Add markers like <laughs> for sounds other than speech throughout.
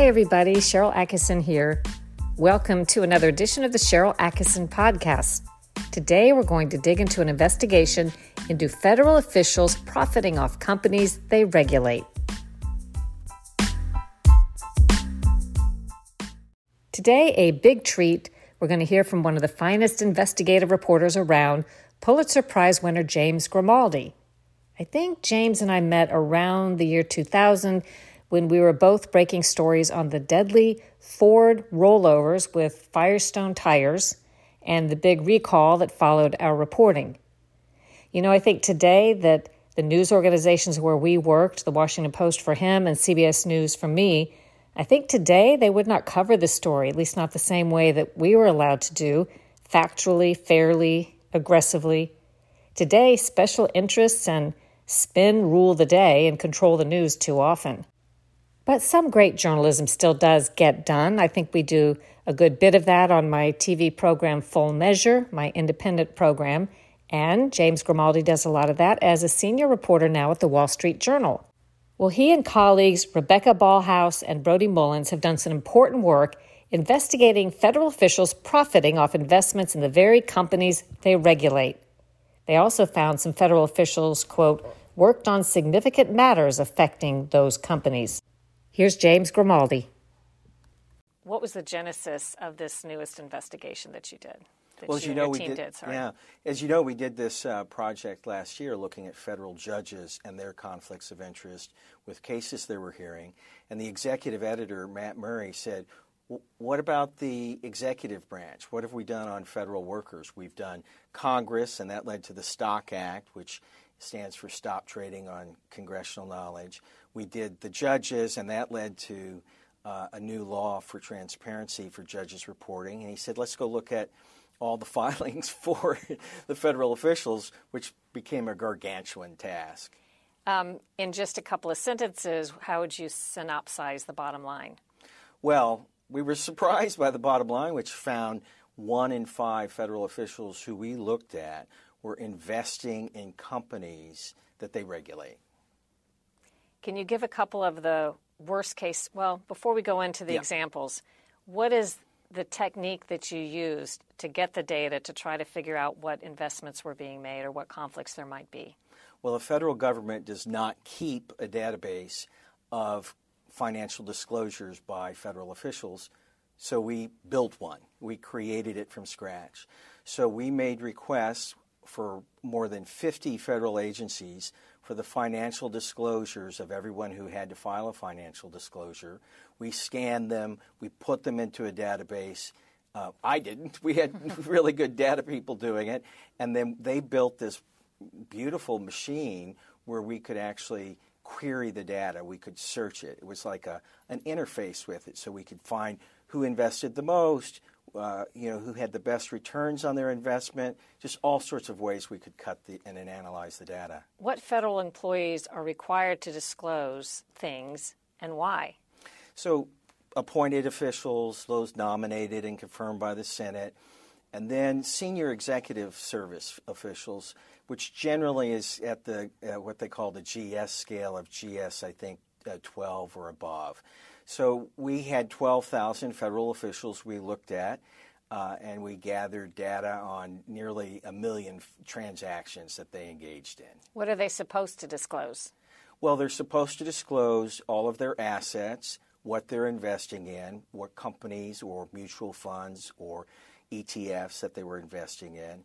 Hi, everybody. Sharyl Attkisson here. Welcome to another edition of the Sharyl Attkisson Podcast. Today, we're going to dig into an investigation into federal officials profiting off companies they regulate. Today, a big treat. We're going to hear from one of the finest investigative reporters around, Pulitzer Prize winner James Grimaldi. I think James and I met around the year 2000 when we were both breaking stories on the deadly Ford rollovers with Firestone tires and the big recall that followed our reporting. You know, I think today that the news organizations where we worked, the Washington Post for him and CBS News for me, I think today they would not cover the story, at least not the same way that we were allowed to do, factually, fairly, aggressively. Today, special interests and spin rule the day and control the news too often. But some great journalism still does get done. I think we do a good bit of that on my TV program Full Measure, my independent program. And James Grimaldi does a lot of that as a senior reporter now at the Wall Street Journal. Well, he and colleagues Rebecca Ballhaus and Brody Mullins have done some important work investigating federal officials profiting off investments in the very companies they regulate. They also found some federal officials, quote, worked on significant matters affecting those companies. Here's James Grimaldi. What was the genesis of this newest investigation that you did? That well, as you, know, we did, did yeah. As you know, we did this uh, project last year looking at federal judges and their conflicts of interest with cases they were hearing. And the executive editor, Matt Murray, said, what about the executive branch? What have we done on federal workers? We've done Congress, and that led to the Stock Act, which stands for Stop Trading on Congressional Knowledge. We did the judges, and that led to uh, a new law for transparency for judges reporting. And he said, let's go look at all the <laughs> filings for the federal officials, which became a gargantuan task. Um, in just a couple of sentences, how would you synopsize the bottom line? Well, we were surprised by the bottom line, which found one in five federal officials who we looked at were investing in companies that they regulate. Can you give a couple of the worst case? Well, before we go into the yeah. examples, what is the technique that you used to get the data to try to figure out what investments were being made or what conflicts there might be? Well, the federal government does not keep a database of financial disclosures by federal officials, so we built one. We created it from scratch. So we made requests for more than 50 federal agencies for the financial disclosures of everyone who had to file a financial disclosure. We scanned them, we put them into a database. Uh, I didn't. <laughs> We had <laughs> really good data people doing it. And then they built this beautiful machine where we could actually query the data. We could search it. It was like a, an interface with it so we could find who invested the most, uh, you know, who had the best returns on their investment, just all sorts of ways we could cut the and then analyze the data. What federal employees are required to disclose things and why? So, appointed officials, those nominated and confirmed by the Senate, and then senior executive service officials, which generally is at the uh, what they call the GS scale of GS, I think, uh, 12 or above. So we had 12,000 federal officials we looked at, uh, and we gathered data on nearly a million f- transactions that they engaged in. What are they supposed to disclose? Well, they're supposed to disclose all of their assets, what they're investing in, what companies or mutual funds or ETFs that they were investing in,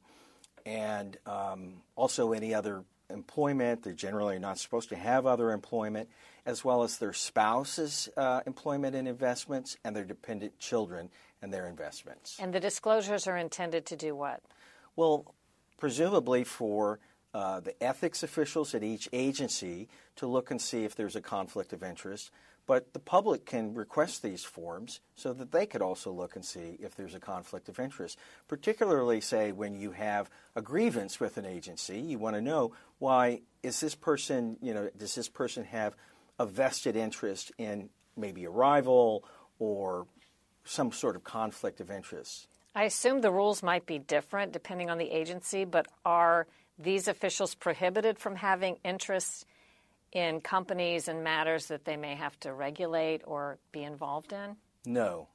and um, also any other employment. They're generally not supposed to have other employment, as well as their spouse's uh, employment and investments and their dependent children and their investments. And the disclosures are intended to do what? Well, presumably for uh, the ethics officials at each agency to look and see if there's a conflict of interest. But the public can request these forms so that they could also look and see if there's a conflict of interest. Particularly, say, when you have a grievance with an agency, you want to know why is this person, you know, does this person have a vested interest in maybe a rival or some sort of conflict of interest? I assume the rules might be different depending on the agency, but are these officials prohibited from having interests in companies and matters that they may have to regulate or be involved in? No.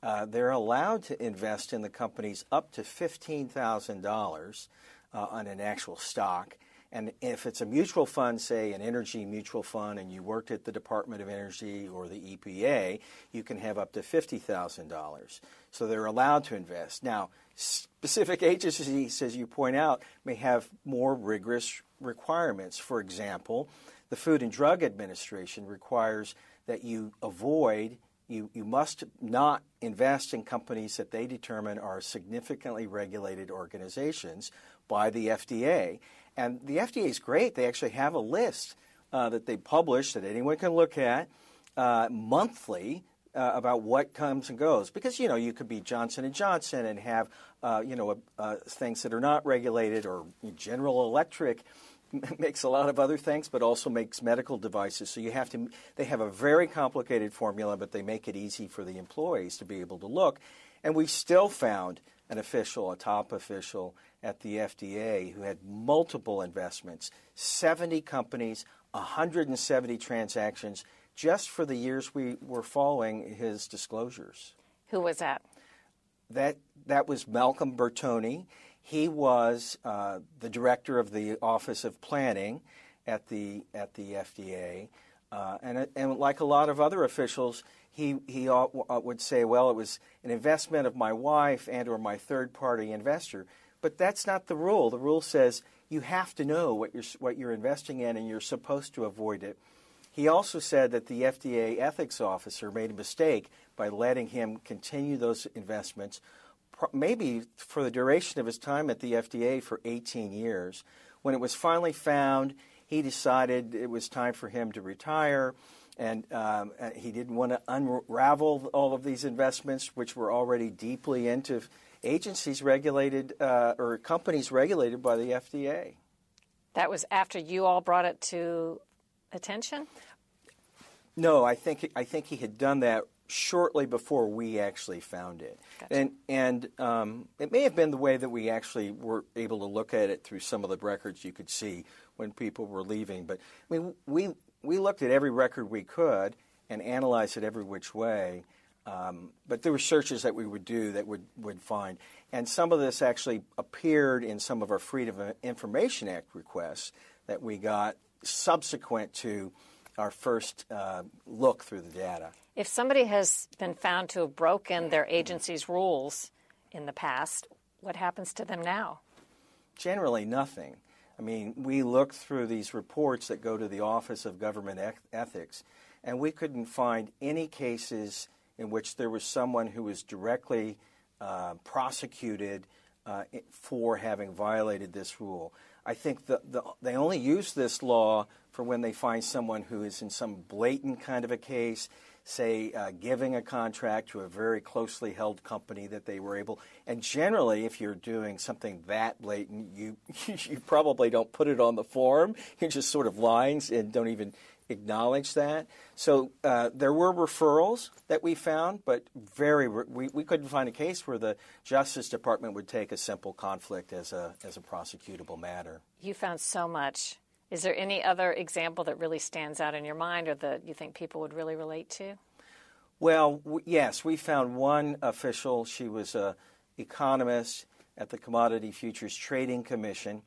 Uh, they're allowed to invest in the companies up to $15,000 uh, on an actual stock. And if it's a mutual fund, say an energy mutual fund, and you worked at the Department of Energy or the EPA, you can have up to $50,000. So they're allowed to invest. Now, specific agencies, as you point out, may have more rigorous requirements. For example, the Food and Drug Administration requires that you avoid you, you must not invest in companies that they determine are significantly regulated organizations by the FDA. And the FDA is great. They actually have a list uh, that they publish that anyone can look at uh, monthly uh, about what comes and goes. Because you know you could be Johnson and Johnson and have uh, you know uh, things that are not regulated, or General Electric <laughs> makes a lot of other things, but also makes medical devices. So you have to. They have a very complicated formula, but they make it easy for the employees to be able to look. And we still found an official, a top official at the FDA, who had multiple investments, 70 companies, 170 transactions, just for the years we were following his disclosures. Who was that? That that was Malcolm Bertoni. He was uh, the director of the Office of Planning at the at the FDA, uh, and and like a lot of other officials, he he uh, would say, well, it was an investment of my wife and or my third party investor. But that's not the rule. The rule says you have to know what you're what you're investing in, and you're supposed to avoid it. He also said that the FDA ethics officer made a mistake by letting him continue those investments maybe for the duration of his time at the FDA for 18 years. When it was finally found, he decided it was time for him to retire, and um, uh, he didn't want to unravel all of these investments, which were already deeply into agencies regulated uh, or companies regulated by the FDA. That was after you all brought it to attention. No, I think I think he had done that shortly before we actually found it. Gotcha. And, and um, it may have been the way that we actually were able to look at it through some of the records you could see when people were leaving. But I mean, we, we looked at every record we could and analyzed it every which way. Um, but there were searches that we would do that would, would find. And some of this actually appeared in some of our Freedom of Information Act requests that we got subsequent to our first uh, look through the data. If somebody has been found to have broken their agency's rules in the past, what happens to them now? Generally, nothing. I mean, we looked through these reports that go to the Office of Government Ethics, and we couldn't find any cases in which there was someone who was directly uh, prosecuted uh, for having violated this rule. I think the, the, they only use this law for when they find someone who is in some blatant kind of a case, say uh, giving a contract to a very closely held company that they were able. And generally, if you're doing something that blatant, you <laughs> you probably don't put it on the form. You just sort of lines and don't even acknowledge that. So uh, there were referrals that we found, but very we, we couldn't find a case where the Justice Department would take a simple conflict as a as a prosecutable matter. You found so much. Is there any other example that really stands out in your mind, or that you think people would really relate to? Well, w- yes, we found one official. She was a economist at the Commodity Futures Trading Commission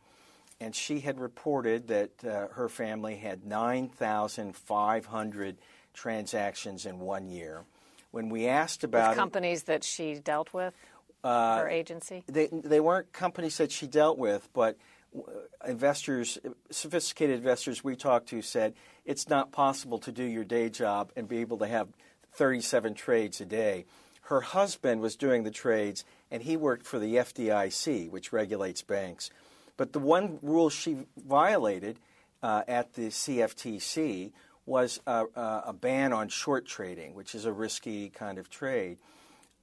and she had reported that uh, her family had 9,500 transactions in one year. When we asked about with companies it, that she dealt with, uh, her agency, they they weren't companies that she dealt with, but investors, sophisticated investors we talked to said it's not possible to do your day job and be able to have 37 trades a day. Her husband was doing the trades, and he worked for the FDIC, which regulates banks. But the one rule she violated uh, at the CFTC was a, a, ban on short trading, which is a risky kind of trade.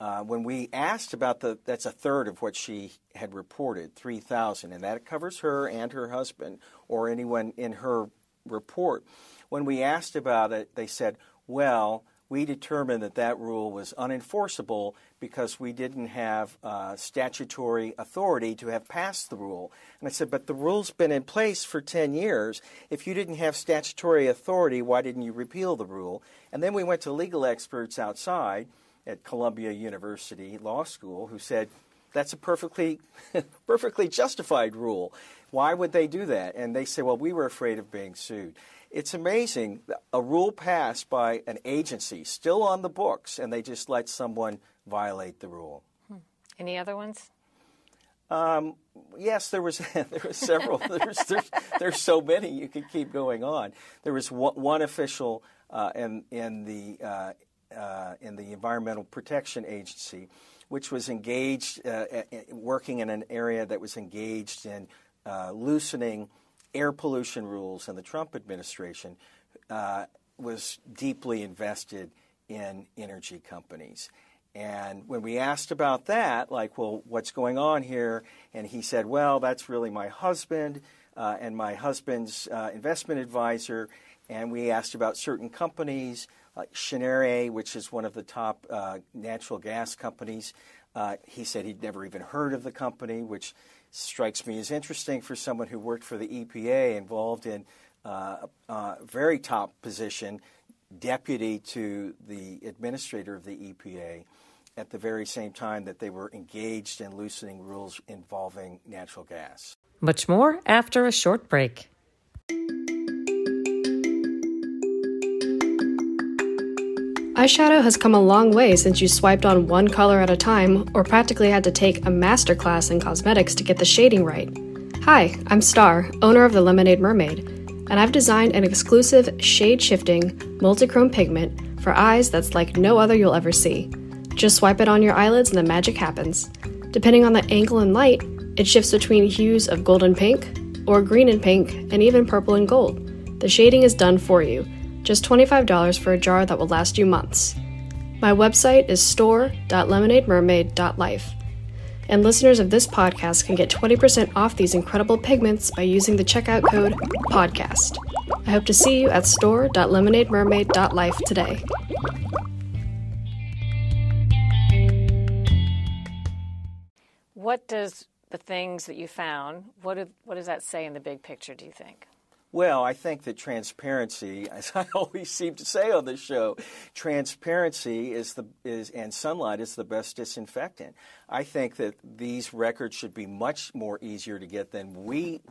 Uh, when we asked about the, that's a third of what she had reported, 3,000, and that covers her and her husband or anyone in her report. When we asked about it, they said, well, we determined that that rule was unenforceable because we didn't have uh, statutory authority to have passed the rule. And I said, but the rule's been in place for 10 years. If you didn't have statutory authority, why didn't you repeal the rule? And then we went to legal experts outside at Columbia University Law School who said, that's a perfectly, <laughs> perfectly justified rule. Why would they do that? And they say, well, we were afraid of being sued. It's amazing, a rule passed by an agency, still on the books, and they just let someone violate the rule. Hmm. Any other ones? Um, yes, there was <laughs> there were several. there's, there's, there's so many you could keep going on. There was one, one official uh, in in the uh, uh, in the Environmental Protection Agency, which was engaged uh, working in an area that was engaged in uh, loosening air pollution rules and the Trump administration, uh, was deeply invested in energy companies. And when we asked about that, like, well, what's going on here? And he said, well, that's really my husband uh, and my husband's uh, investment advisor. And we asked about certain companies, like Cheniere, which is one of the top uh, natural gas companies. Uh, he said he'd never even heard of the company, which strikes me as interesting for someone who worked for the EPA, involved in uh, a very top position, deputy to the administrator of the EPA, at the very same time that they were engaged in loosening rules involving natural gas. Much more after a short break. Eyeshadow has come a long way since you swiped on one color at a time or practically had to take a masterclass in cosmetics to get the shading right. Hi, I'm Star, owner of the Lemonade Mermaid, and I've designed an exclusive shade shifting, multichrome pigment for eyes that's like no other you'll ever see. Just swipe it on your eyelids and the magic happens. Depending on the angle and light, it shifts between hues of golden pink, or green and pink, and even purple and gold. The shading is done for you just $25 for a jar that will last you months. My website is store.lemonademermaid.life. And listeners of this podcast can get 20% off these incredible pigments by using the checkout code PODCAST. I hope to see you at store.lemonademermaid.life today. What does the things that you found, what, do, what does that say in the big picture, do you think? Well, I think that transparency, <laughs> as I always seem to say on this show, transparency is the is and sunlight is the best disinfectant. I think that these records should be much more easier to get than we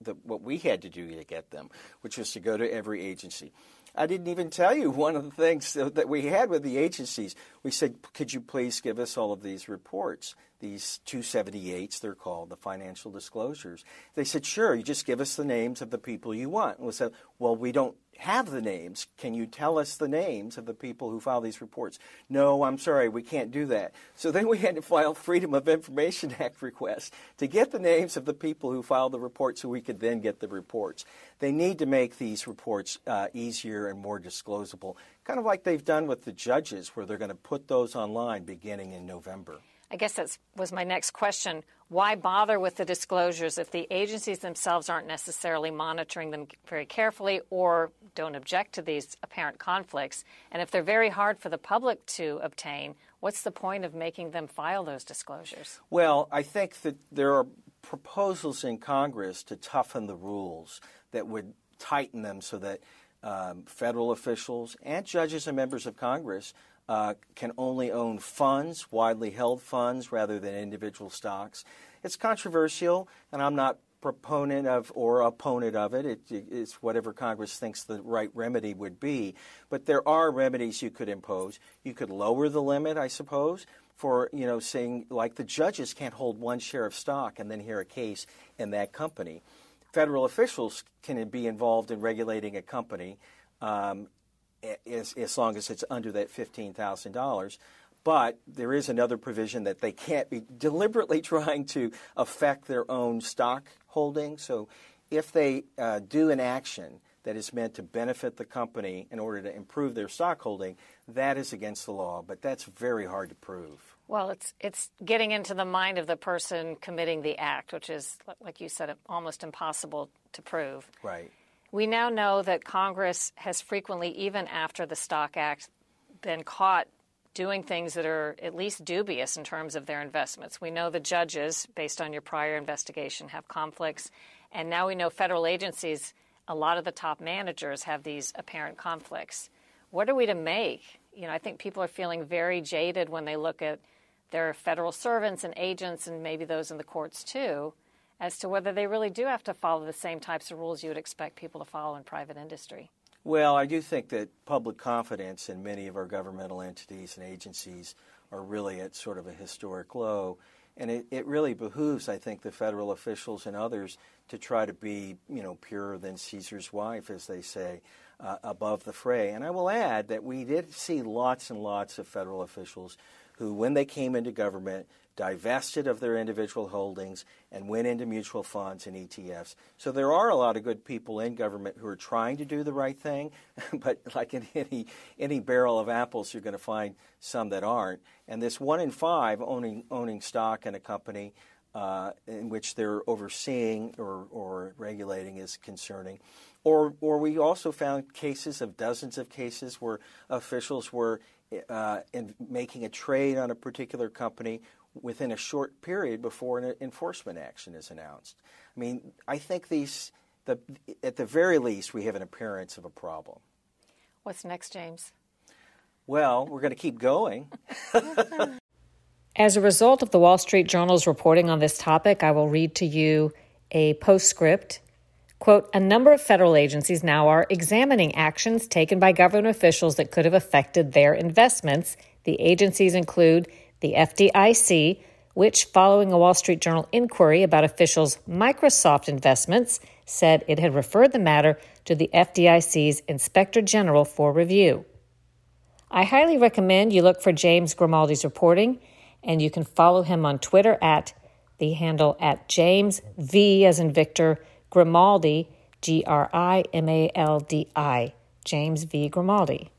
the, what we had to do to get them, which was to go to every agency. I didn't even tell you one of the things that we had with the agencies. We said, could you please give us all of these reports, these 278s, they're called, the financial disclosures. They said, sure, you just give us the names of the people you want. And we said, well, we don't have the names. Can you tell us the names of the people who file these reports? No, I'm sorry, we can't do that. So then we had to file Freedom of Information <laughs> Act requests to get the names of the people who filed the reports so we could then get the reports. They need to make these reports uh, easier and more disclosable, kind of like they've done with the judges, where they're going to put those online beginning in November. I guess that was my next question. Why bother with the disclosures if the agencies themselves aren't necessarily monitoring them very carefully or don't object to these apparent conflicts? And if they're very hard for the public to obtain, what's the point of making them file those disclosures? Well, I think that there are proposals in Congress to toughen the rules that would tighten them so that um, federal officials and judges and members of Congress uh, can only own funds, widely held funds, rather than individual stocks. It's controversial, and I'm not proponent of or opponent of it. it. It's whatever Congress thinks the right remedy would be. But there are remedies you could impose. You could lower the limit, I suppose, for you know saying like the judges can't hold one share of stock and then hear a case in that company. Federal officials can be involved in regulating a company um, as, as long as it's under that $15,000. But there is another provision that they can't be deliberately <laughs> trying to affect their own stock holding. So if they uh, do an action that is meant to benefit the company in order to improve their stock holding, that is against the law. But that's very hard to prove. Well, it's it's getting into the mind of the person committing the act, which is, like you said, almost impossible to prove. Right. We now know that Congress has frequently, even after the Stock Act, been caught doing things that are at least dubious in terms of their investments. We know the judges, based on your prior investigation, have conflicts. And now we know federal agencies, a lot of the top managers have these apparent conflicts. What are we to make? You know, I think people are feeling very jaded when they look at their federal servants and agents and maybe those in the courts too, as to whether they really do have to follow the same types of rules you would expect people to follow in private industry. Well, I do think that public confidence in many of our governmental entities and agencies are really at sort of a historic low. And it, it really behooves, I think, the federal officials and others to try to be, you know, purer than Caesar's wife, as they say, uh, above the fray. And I will add that we did see lots and lots of federal officials who, when they came into government, divested of their individual holdings and went into mutual funds and ETFs. So there are a lot of good people in government who are trying to do the right thing, <laughs> but like in any any barrel of apples, you're going to find some that aren't. And this one in five owning owning stock in a company. Uh, in which they're overseeing or, or regulating is concerning. Or, or we also found cases of dozens of cases where officials were uh, in making a trade on a particular company within a short period before an enforcement action is announced. I mean, I think these, the, at the very least, we have an appearance of a problem. What's next, James? Well, we're going to keep going. <laughs> As a result of the Wall Street Journal's reporting on this topic, I will read to you a postscript. Quote, a number of federal agencies now are examining actions taken by government officials that could have affected their investments. The agencies include the FDIC, which, following a Wall Street Journal inquiry about officials' Microsoft investments, said it had referred the matter to the FDIC's Inspector General for review. I highly recommend you look for James Grimaldi's reporting, and you can follow him on Twitter at the handle at James V as in Victor Grimaldi, G R I M A L D I, James V. Grimaldi.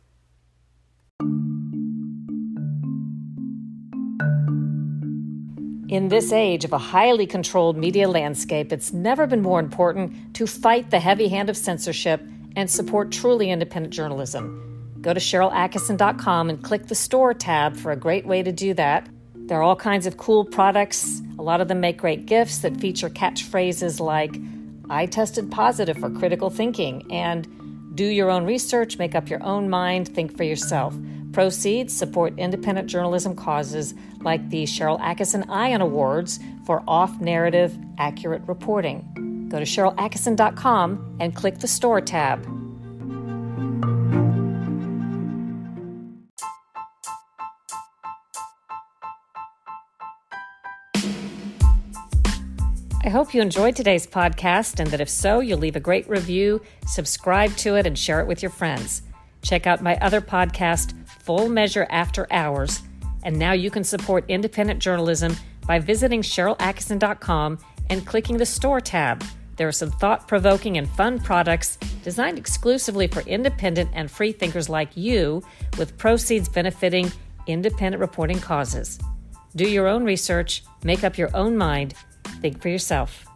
In this age of a highly controlled media landscape, it's never been more important to fight the heavy hand of censorship and support truly independent journalism. Go to SharylAttkisson.com and click the Store tab for a great way to do that. There are all kinds of cool products. A lot of them make great gifts that feature catchphrases like, I tested positive for critical thinking, and do your own research, make up your own mind, think for yourself. Proceeds support independent journalism causes like the Sharyl Attkisson Ion Awards for off narrative, accurate reporting. Go to SharylAttkisson.com and click the Store tab. I hope you enjoyed today's podcast and that if so, you'll leave a great review, subscribe to it, and share it with your friends. Check out my other podcast, Full Measure After Hours. And now you can support independent journalism by visiting SharylAttkisson.com and clicking the Store tab. There are some thought provoking and fun products designed exclusively for independent and free thinkers like you, with proceeds benefiting independent reporting causes. Do your own research, make up your own mind, think for yourself.